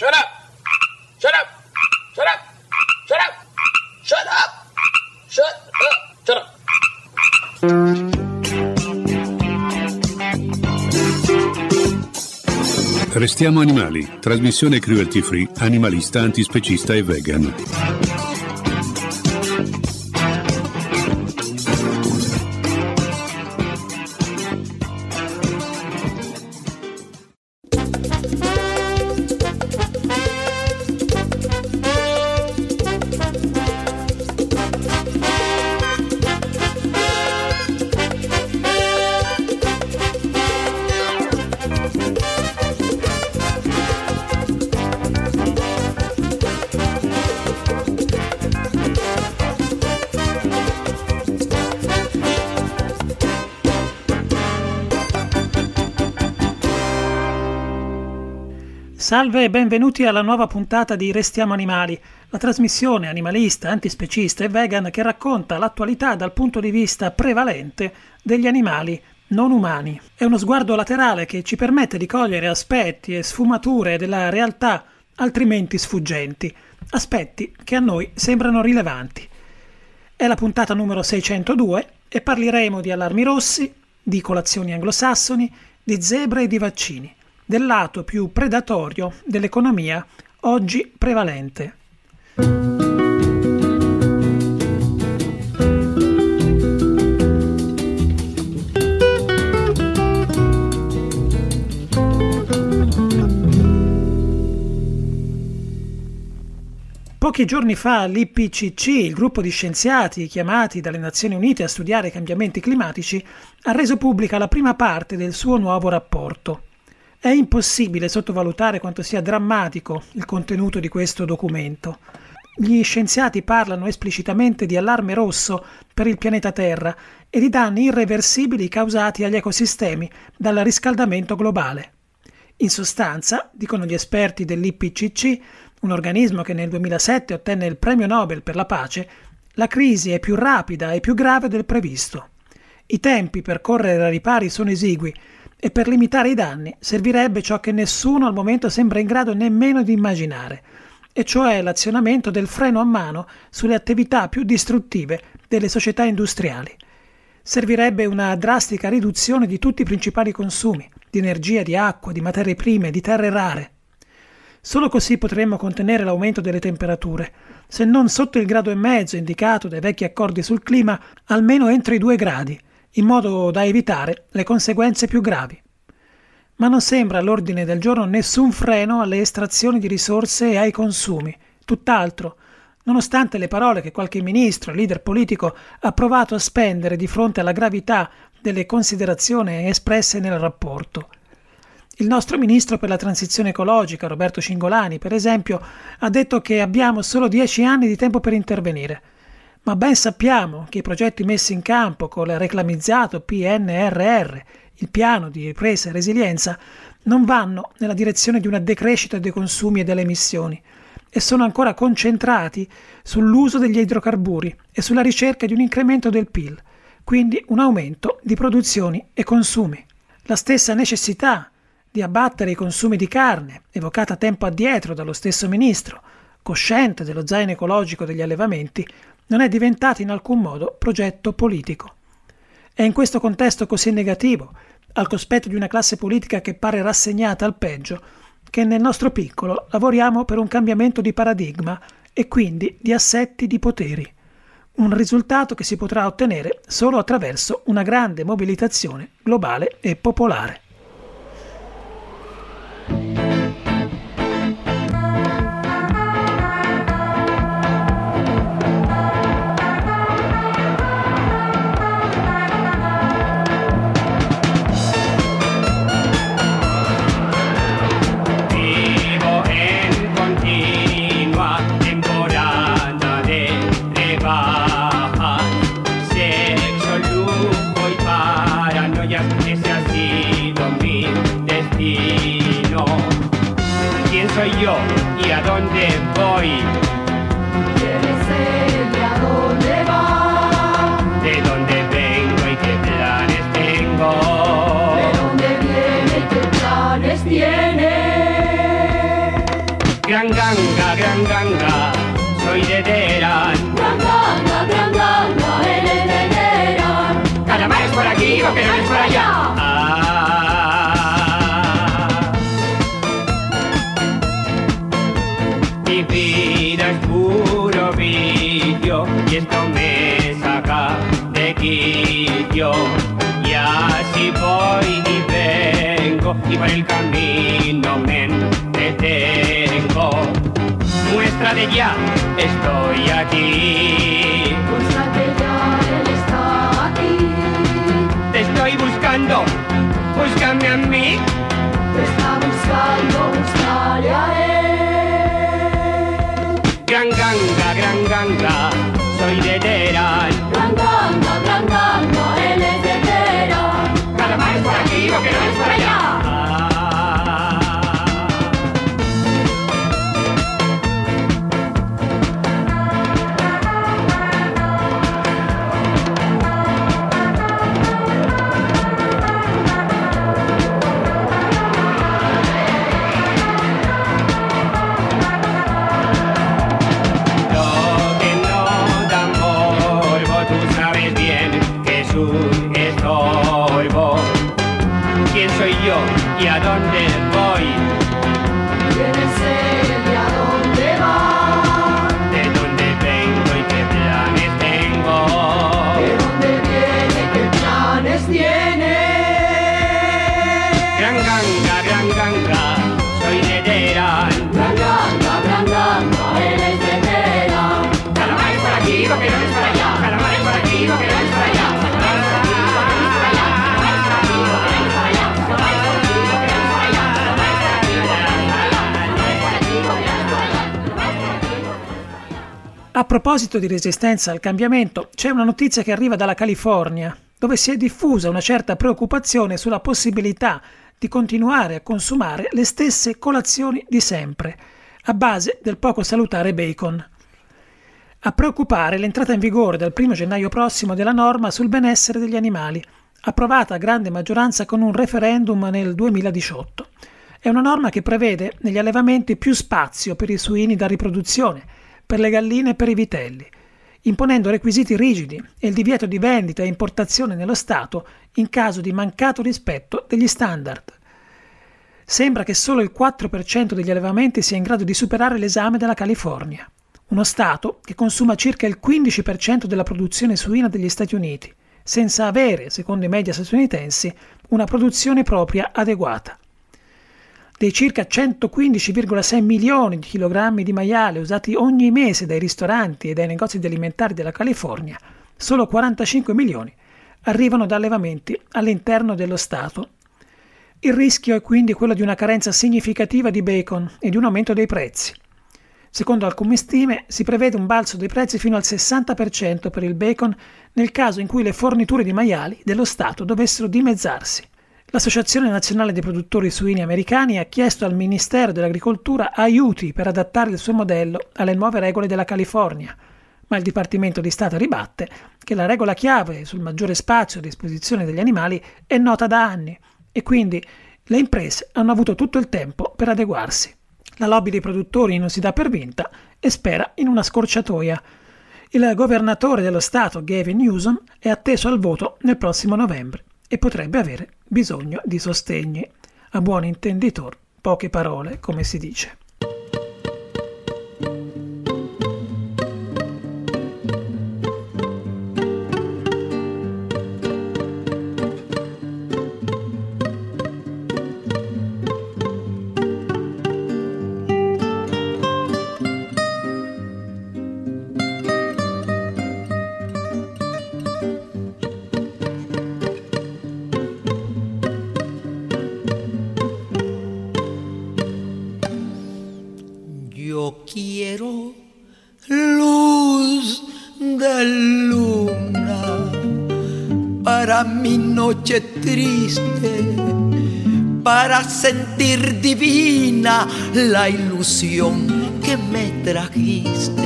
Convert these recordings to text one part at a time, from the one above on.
Shut up! Shut up! Shut up! Shut up! Shut up! Shut up! Shut up! Restiamo animali, trasmissione cruelty free, animalista, antispecista e vegan. Salve e benvenuti alla nuova puntata di Restiamo Animali, la trasmissione animalista, antispecista e vegan che racconta l'attualità dal punto di vista prevalente degli animali non umani. È uno sguardo laterale che ci permette di cogliere aspetti e sfumature della realtà altrimenti sfuggenti, aspetti che a noi sembrano rilevanti. È la puntata numero 602 e parleremo di allarmi rossi, di colazioni anglosassoni, di zebre e di vaccini del lato più predatorio dell'economia oggi prevalente. Pochi giorni fa l'IPCC, il gruppo di scienziati chiamati dalle Nazioni Unite a studiare i cambiamenti climatici, ha reso pubblica la prima parte del suo nuovo rapporto. È impossibile sottovalutare quanto sia drammatico il contenuto di questo documento. Gli scienziati parlano esplicitamente di allarme rosso per il pianeta Terra e di danni irreversibili causati agli ecosistemi dal riscaldamento globale. In sostanza, dicono gli esperti dell'IPCC, un organismo che nel 2007 ottenne il premio Nobel per la pace, la crisi è più rapida e più grave del previsto. I tempi per correre ai ripari sono esigui e per limitare i danni servirebbe ciò che nessuno al momento sembra in grado nemmeno di immaginare, e cioè l'azionamento del freno a mano sulle attività più distruttive delle società industriali. Servirebbe una drastica riduzione di tutti i principali consumi, di energia, di acqua, di materie prime, di terre rare. Solo così potremmo contenere l'aumento delle temperature, se non sotto il grado e mezzo indicato dai vecchi accordi sul clima, almeno entro i due gradi, in modo da evitare le conseguenze più gravi. Ma non sembra all'ordine del giorno nessun freno alle estrazioni di risorse e ai consumi, tutt'altro, nonostante le parole che qualche ministro leader politico ha provato a spendere di fronte alla gravità delle considerazioni espresse nel rapporto. Il nostro ministro per la transizione ecologica, Roberto Cingolani, per esempio, ha detto che abbiamo solo dieci anni di tempo per intervenire. Ma ben sappiamo che i progetti messi in campo con il reclamizzato PNRR, il piano di ripresa e resilienza, non vanno nella direzione di una decrescita dei consumi e delle emissioni e sono ancora concentrati sull'uso degli idrocarburi e sulla ricerca di un incremento del PIL, quindi un aumento di produzioni e consumi. La stessa necessità di abbattere i consumi di carne, evocata tempo addietro dallo stesso ministro, cosciente dello zaino ecologico degli allevamenti, non è diventata in alcun modo progetto politico. È in questo contesto così negativo, al cospetto di una classe politica che pare rassegnata al peggio, che nel nostro piccolo lavoriamo per un cambiamento di paradigma e quindi di assetti di poteri. Un risultato che si potrà ottenere solo attraverso una grande mobilitazione globale e popolare. Ya, estoy aquí. Muéstrate ya, él está aquí. Te estoy buscando, búscame a mí. Te está buscando, buscale a él. Gran ganga, gran ganga, soy de Teherán. A proposito di resistenza al cambiamento, c'è una notizia che arriva dalla California, dove si è diffusa una certa preoccupazione sulla possibilità di continuare a consumare le stesse colazioni di sempre, a base del poco salutare bacon. A preoccupare l'entrata in vigore dal 1 gennaio prossimo della norma sul benessere degli animali, approvata a grande maggioranza con un referendum nel 2018. È una norma che prevede negli allevamenti più spazio per i suini da riproduzione, per le galline e per i vitelli, imponendo requisiti rigidi e il divieto di vendita e importazione nello Stato in caso di mancato rispetto degli standard. Sembra che solo il 4% degli allevamenti sia in grado di superare l'esame della California, uno Stato che consuma circa il 15% della produzione suina degli Stati Uniti, senza avere, secondo i media statunitensi, una produzione propria adeguata. Dei circa 115,6 milioni di chilogrammi di maiale usati ogni mese dai ristoranti e dai negozi di alimentari della California, solo 45 milioni arrivano da allevamenti all'interno dello Stato. Il rischio è quindi quello di una carenza significativa di bacon e di un aumento dei prezzi. Secondo alcune stime si prevede un balzo dei prezzi fino al 60% per il bacon nel caso in cui le forniture di maiali dello Stato dovessero dimezzarsi. L'Associazione Nazionale dei Produttori Suini Americani ha chiesto al Ministero dell'Agricoltura aiuti per adattare il suo modello alle nuove regole della California, ma il Dipartimento di Stato ribatte che la regola chiave sul maggiore spazio a disposizione degli animali è nota da anni e quindi le imprese hanno avuto tutto il tempo per adeguarsi. La lobby dei produttori non si dà per vinta e spera in una scorciatoia. Il governatore dello Stato, Gavin Newsom, è atteso al voto nel prossimo novembre e potrebbe avere bisogno di sostegni. A buon intenditor, poche parole, come si dice. Triste, para sentir divina la ilusión que me trajiste,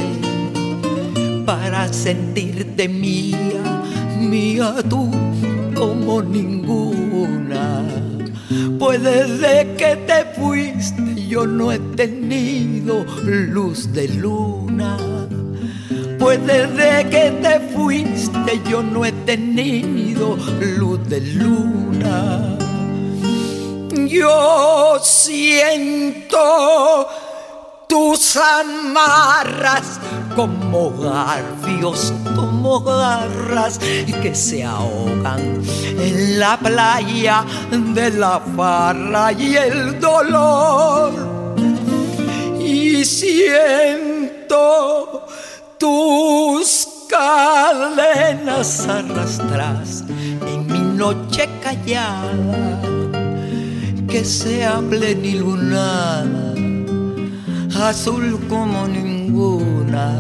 para sentirte mía, mía tú como ninguna. Pues desde que te fuiste yo no he tenido luz de luna. Pues desde que te fuiste yo no he tenido luz de luna. Yo siento tus amarras como garfios, como garras que se ahogan en la playa de la farra y el dolor. Y siento tus cadenas arrastras en mi noche callada que sea plenilunada azul como ninguna.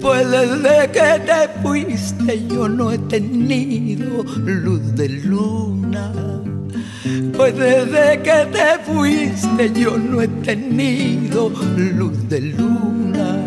Pues desde que te fuiste yo no he tenido luz de luna. Pues desde que te fuiste yo no he tenido luz de luna.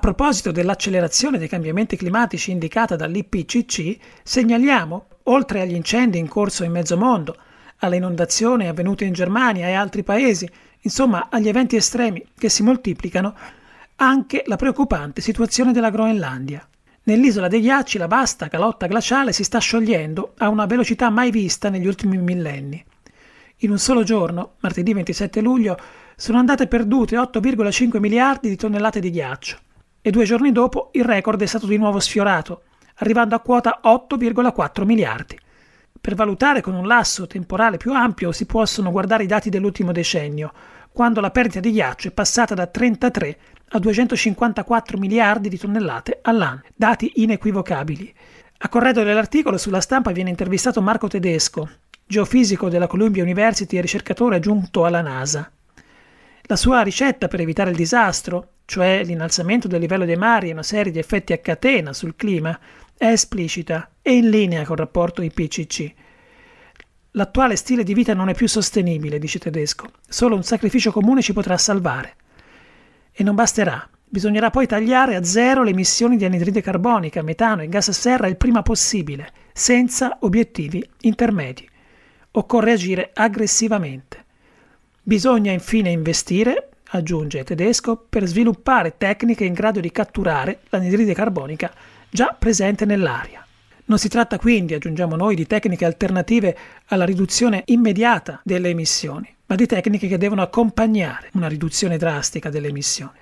Proposito dell'accelerazione dei cambiamenti climatici indicata dall'IPCC, segnaliamo, oltre agli incendi in corso in mezzo mondo, alle inondazioni avvenute in Germania e altri paesi, insomma agli eventi estremi che si moltiplicano, anche la preoccupante situazione della Groenlandia. Nell'isola dei ghiacci la vasta calotta glaciale si sta sciogliendo a una velocità mai vista negli ultimi millenni. In un solo giorno, martedì 27 luglio, sono andate perdute 8,5 miliardi di tonnellate di ghiaccio e due giorni dopo il record è stato di nuovo sfiorato, arrivando a quota 8,4 miliardi. Per valutare con un lasso temporale più ampio si possono guardare i dati dell'ultimo decennio, quando la perdita di ghiaccio è passata da 33 a 254 miliardi di tonnellate all'anno, dati inequivocabili. A corredo dell'articolo sulla stampa viene intervistato Marco Tedesco, geofisico della Columbia University e ricercatore aggiunto alla NASA. La sua ricetta per evitare il disastro, cioè l'innalzamento del livello dei mari e una serie di effetti a catena sul clima, è esplicita e in linea col rapporto IPCC. L'attuale stile di vita non è più sostenibile, dice Tedesco, solo un sacrificio comune ci potrà salvare. E non basterà, bisognerà poi tagliare a zero le emissioni di anidride carbonica, metano e gas a serra il prima possibile, senza obiettivi intermedi. Occorre agire aggressivamente. Bisogna infine investire, aggiunge Tedesco, per sviluppare tecniche in grado di catturare l'anidride carbonica già presente nell'aria. Non si tratta quindi, aggiungiamo noi, di tecniche alternative alla riduzione immediata delle emissioni, ma di tecniche che devono accompagnare una riduzione drastica delle emissioni.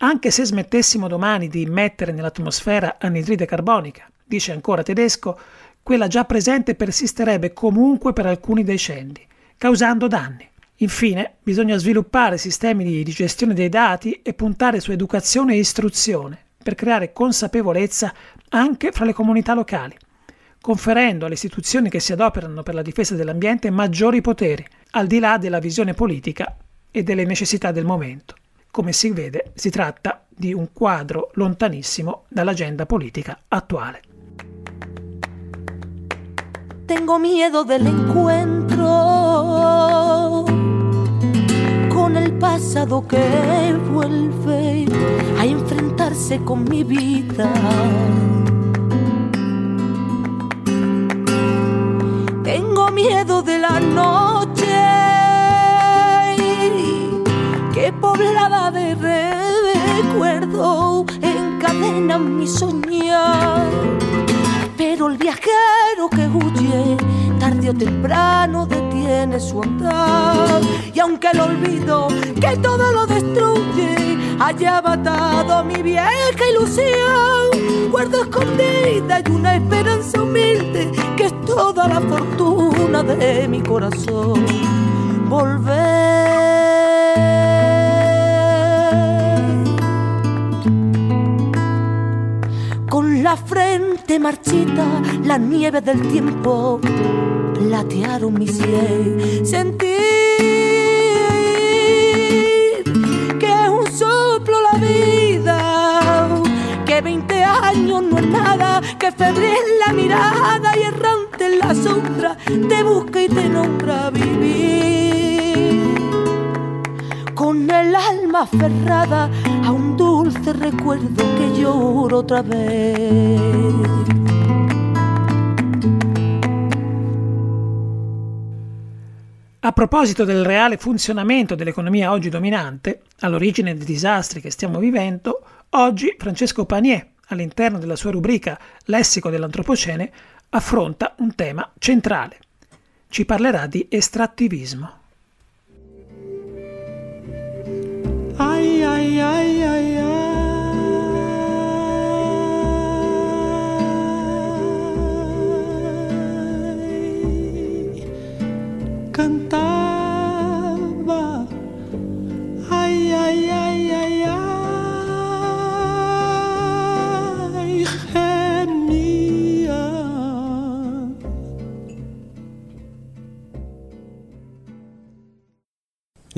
Anche se smettessimo domani di immettere nell'atmosfera anidride carbonica, dice ancora Tedesco, quella già presente persisterebbe comunque per alcuni decenni, causando danni. Infine, bisogna sviluppare sistemi di, gestione dei dati e puntare su educazione e istruzione per creare consapevolezza anche fra le comunità locali, conferendo alle istituzioni che si adoperano per la difesa dell'ambiente maggiori poteri, al di là della visione politica e delle necessità del momento. Come si vede, si tratta di un quadro lontanissimo dall'agenda politica attuale. Tengo miedo del que vuelve a enfrentarse con mi vida. Tengo miedo de la noche que poblada de recuerdo encadena mi soñar. Pero el viajero que huye, tarde o temprano detiene su andar. Y aunque el olvido que todo lo destruye haya matado mi vieja ilusión, guardo escondida y una esperanza humilde que es toda la fortuna de mi corazón. Volver con la frente marchita, la nieve del tiempo latearon mi sien. Sentir que es un soplo la vida, que 20 años no es nada, que febril la mirada y errante en la sombra te busca y te nombra vivir. Con el alma aferrada a un dulce recuerdo que lloro otra vez. A proposito del reale funzionamento dell'economia oggi dominante, all'origine dei disastri che stiamo vivendo, oggi Francesco Panier, all'interno della sua rubrica Lessico dell'Antropocene, affronta un tema centrale. Ci parlerà di estrattivismo.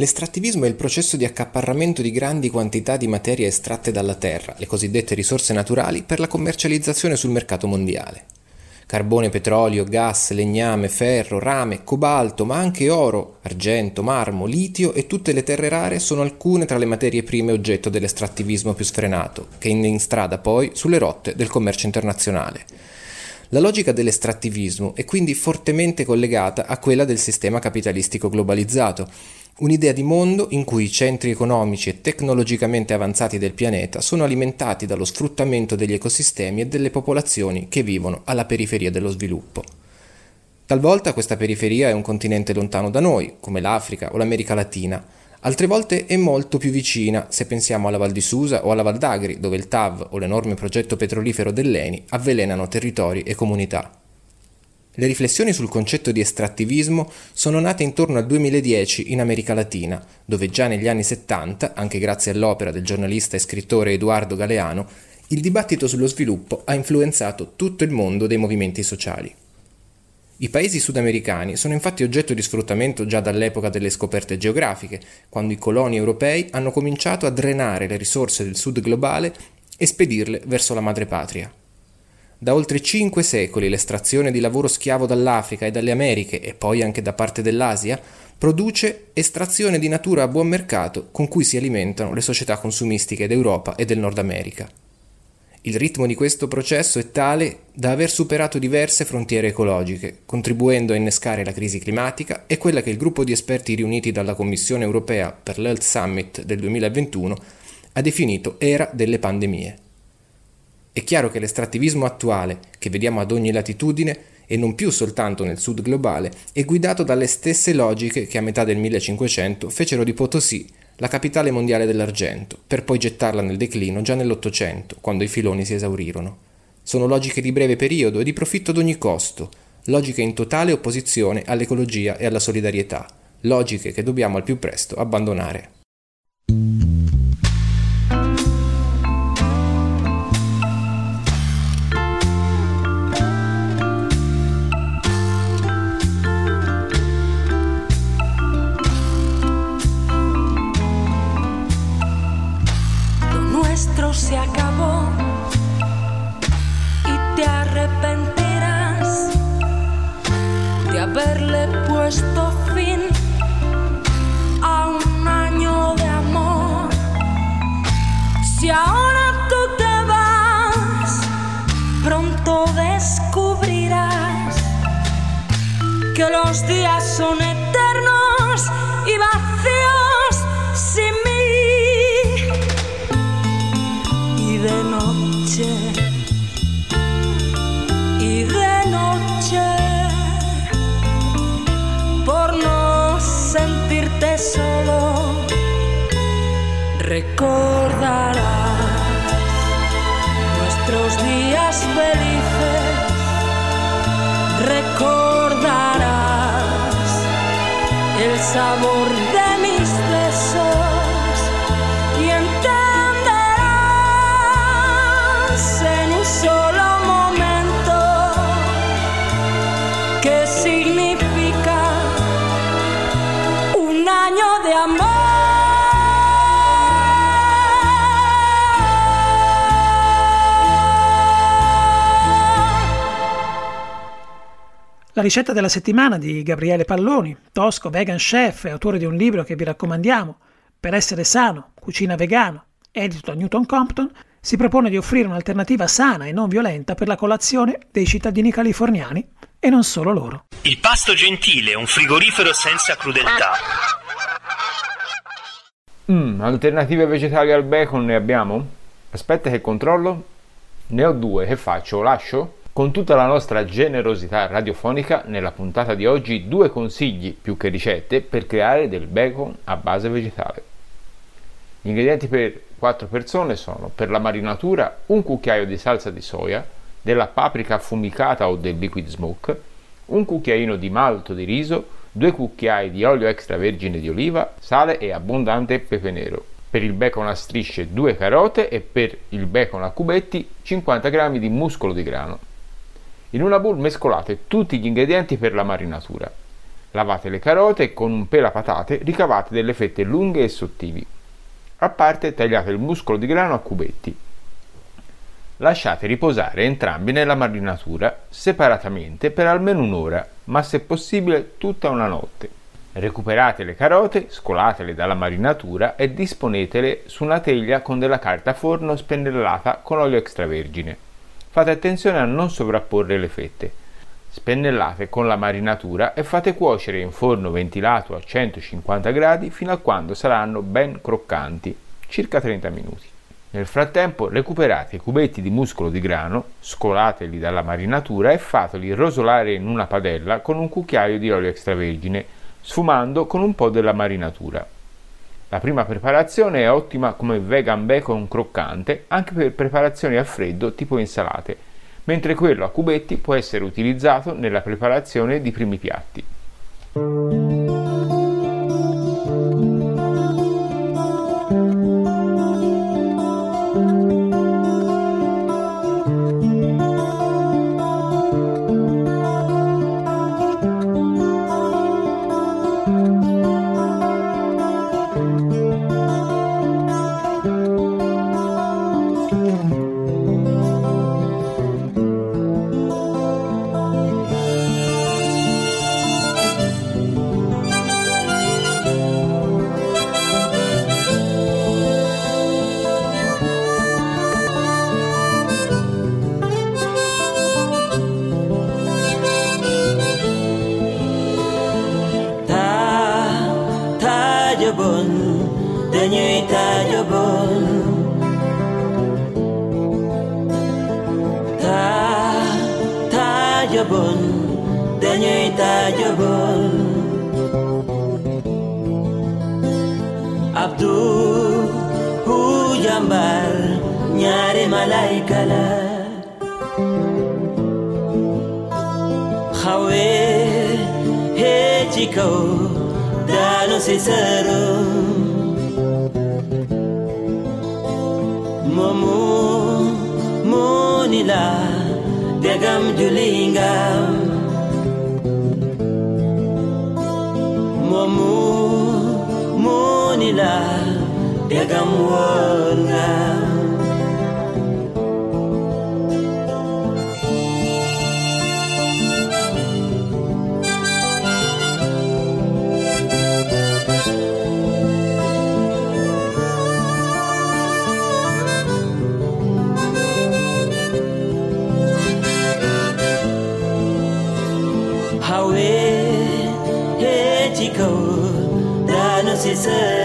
L'estrattivismo è il processo di accaparramento di grandi quantità di materie estratte dalla terra, le cosiddette risorse naturali, per la commercializzazione sul mercato mondiale. Carbone, petrolio, gas, legname, ferro, rame, cobalto, ma anche oro, argento, marmo, litio e tutte le terre rare sono alcune tra le materie prime oggetto dell'estrattivismo più sfrenato, che in strada poi sulle rotte del commercio internazionale. La logica dell'estrattivismo è quindi fortemente collegata a quella del sistema capitalistico globalizzato, un'idea di mondo in cui i centri economici e tecnologicamente avanzati del pianeta sono alimentati dallo sfruttamento degli ecosistemi e delle popolazioni che vivono alla periferia dello sviluppo. Talvolta questa periferia è un continente lontano da noi, come l'Africa o l'America Latina, altre volte è molto più vicina se pensiamo alla Val di Susa o alla Val d'Agri, dove il TAV o l'enorme progetto petrolifero dell'ENI avvelenano territori e comunità. Le riflessioni sul concetto di estrattivismo sono nate intorno al 2010 in America Latina, dove già negli anni 70, anche grazie all'opera del giornalista e scrittore Eduardo Galeano, il dibattito sullo sviluppo ha influenzato tutto il mondo dei movimenti sociali. I paesi sudamericani sono infatti oggetto di sfruttamento già dall'epoca delle scoperte geografiche, quando i coloni europei hanno cominciato a drenare le risorse del sud globale e spedirle verso la madrepatria. Da oltre cinque secoli l'estrazione di lavoro schiavo dall'Africa e dalle Americhe e poi anche da parte dell'Asia produce estrazione di natura a buon mercato con cui si alimentano le società consumistiche d'Europa e del Nord America. Il ritmo di questo processo è tale da aver superato diverse frontiere ecologiche, contribuendo a innescare la crisi climatica e quella che il gruppo di esperti riuniti dalla Commissione europea per l'Health Summit del 2021 ha definito era delle pandemie. È chiaro che l'estrattivismo attuale, che vediamo ad ogni latitudine e non più soltanto nel sud globale, è guidato dalle stesse logiche che a metà del 1500 fecero di Potosí la capitale mondiale dell'argento, per poi gettarla nel declino già nell'Ottocento, quando i filoni si esaurirono. Sono logiche di breve periodo e di profitto ad ogni costo, logiche in totale opposizione all'ecologia e alla solidarietà, logiche che dobbiamo al più presto abbandonare. Recordarás nuestros días felices. Recordarás el sabor La ricetta della settimana di Gabriele Palloni, tosco vegan chef e autore di un libro che vi raccomandiamo, Per essere sano, cucina vegano, edito da Newton Compton, si propone di offrire un'alternativa sana e non violenta per la colazione dei cittadini californiani e non solo loro. Il pasto gentile, un frigorifero senza crudeltà. Mm, alternative vegetali al bacon ne abbiamo? Aspetta che controllo. Ne ho due, che faccio? Lascio? Con tutta la nostra generosità radiofonica, nella puntata di oggi due consigli più che ricette per creare del bacon a base vegetale. Gli ingredienti per 4 persone sono per la marinatura un cucchiaio di salsa di soia, della paprika affumicata o del liquid smoke, un cucchiaino di malto di riso, due cucchiai di olio extravergine di oliva, sale e abbondante pepe nero. Per il bacon a strisce 2 carote e per il bacon a cubetti 50 g di muscolo di grano. In una bowl mescolate tutti gli ingredienti per la marinatura. Lavate le carote e con un pelapatate ricavate delle fette lunghe e sottili. A parte tagliate il muscolo di grano a cubetti. Lasciate riposare entrambi nella marinatura separatamente per almeno un'ora, ma se possibile tutta una notte. Recuperate le carote, scolatele dalla marinatura e disponetele su una teglia con della carta forno spennellata con olio extravergine. Fate attenzione a non sovrapporre le fette. Spennellate con la marinatura e fate cuocere in forno ventilato a 150 gradi fino a quando saranno ben croccanti, circa 30 minuti. Nel frattempo recuperate i cubetti di muscolo di grano, scolateli dalla marinatura e fateli rosolare in una padella con un cucchiaio di olio extravergine, sfumando con un po' della marinatura. La prima preparazione è ottima come vegan bacon croccante anche per preparazioni a freddo tipo insalate, mentre quello a cubetti può essere utilizzato nella preparazione di primi piatti. عليك لا خوي هيجيكو دانو سيسرو مومو مونيلا دغم جولينغام مومو مونيلا دغم ورنغام Jesus.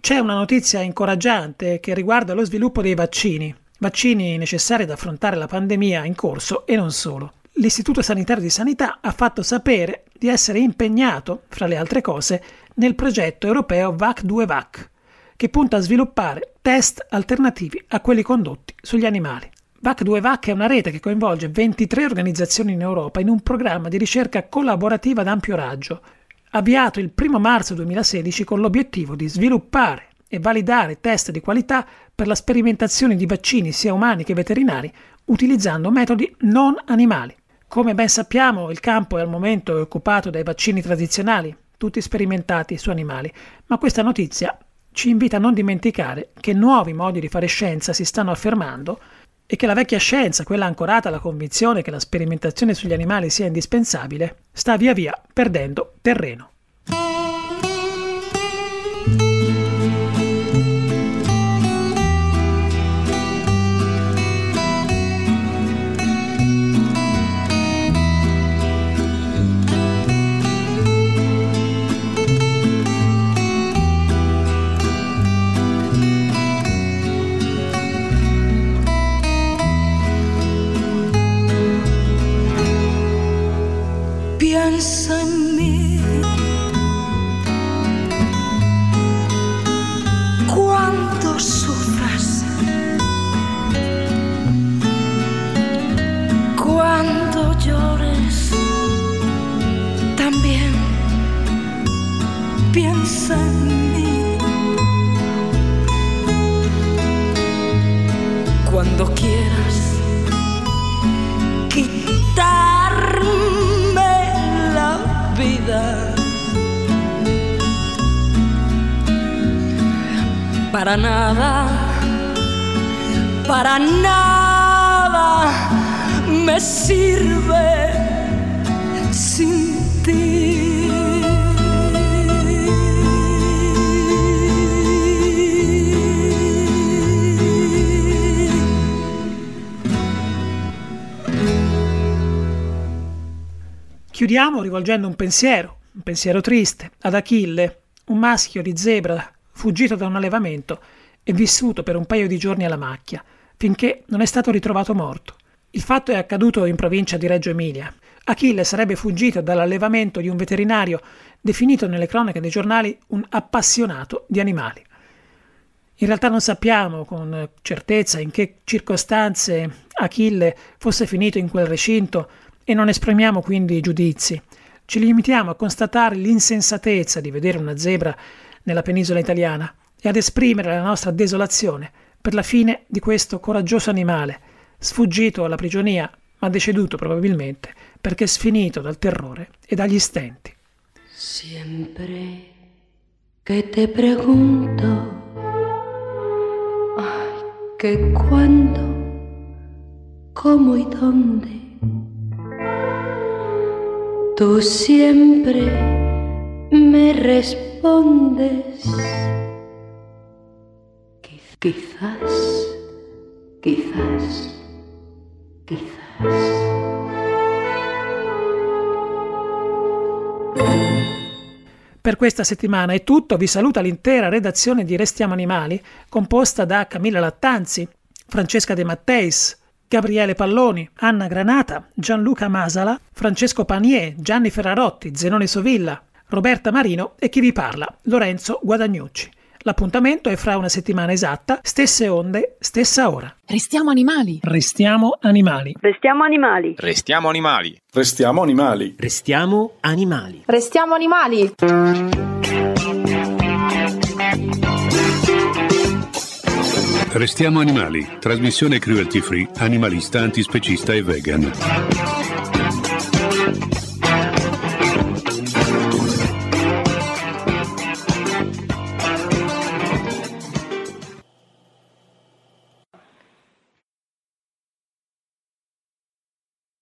C'è una notizia incoraggiante che riguarda lo sviluppo dei vaccini. vaccini necessari ad affrontare la pandemia in corso e non solo. L'Istituto Sanitario di Sanità ha fatto sapere di essere impegnato, fra le altre cose, nel progetto europeo VAC2VAC, che punta a sviluppare test alternativi a quelli condotti sugli animali. VAC2VAC è una rete che coinvolge 23 organizzazioni in Europa in un programma di ricerca collaborativa ad ampio raggio, avviato il 1 marzo 2016 con l'obiettivo di sviluppare e validare test di qualità per la sperimentazione di vaccini sia umani che veterinari utilizzando metodi non animali. Come ben sappiamo, il campo è al momento occupato dai vaccini tradizionali, tutti sperimentati su animali, ma questa notizia ci invita a non dimenticare che nuovi modi di fare scienza si stanno affermando e che la vecchia scienza, quella ancorata alla convinzione che la sperimentazione sugli animali sia indispensabile, sta via via perdendo terreno. Para nada, para nada me sirve sin ti. Chiudiamo rivolgendo un pensiero, un pensiero triste, ad Achille, un maschio di zebra fuggito da un allevamento e vissuto per un paio di giorni alla macchia, finché non è stato ritrovato morto. Il fatto è accaduto in provincia di Reggio Emilia. Achille sarebbe fuggito dall'allevamento di un veterinario definito nelle cronache dei giornali un appassionato di animali. In realtà non sappiamo con certezza in che circostanze Achille fosse finito in quel recinto e non esprimiamo quindi giudizi. Ci limitiamo a constatare l'insensatezza di vedere una zebra nella penisola italiana e ad esprimere la nostra desolazione per la fine di questo coraggioso animale, sfuggito alla prigionia, ma deceduto probabilmente perché sfinito dal terrore e dagli stenti. Siempre que te pregunto, ay, que cuándo, cómo y dónde, tú siempre me respondes, "Quiz- quizás, quizás, quizás. Per questa settimana è tutto, vi saluta l'intera redazione di Restiamo Animali, composta da Camilla Lattanzi, Francesca De Matteis, Gabriele Palloni, Anna Granata, Gianluca Masala, Francesco Panier, Gianni Ferrarotti, Zenone Sovilla, Roberta Marino e chi vi parla, Lorenzo Guadagnucci. L'appuntamento è fra una settimana esatta, stesse onde, stessa ora. Restiamo animali. Restiamo animali. Restiamo animali. Restiamo animali. Restiamo animali. Restiamo animali. Restiamo animali. Restiamo animali, trasmissione cruelty free, animalista, antispecista e vegan.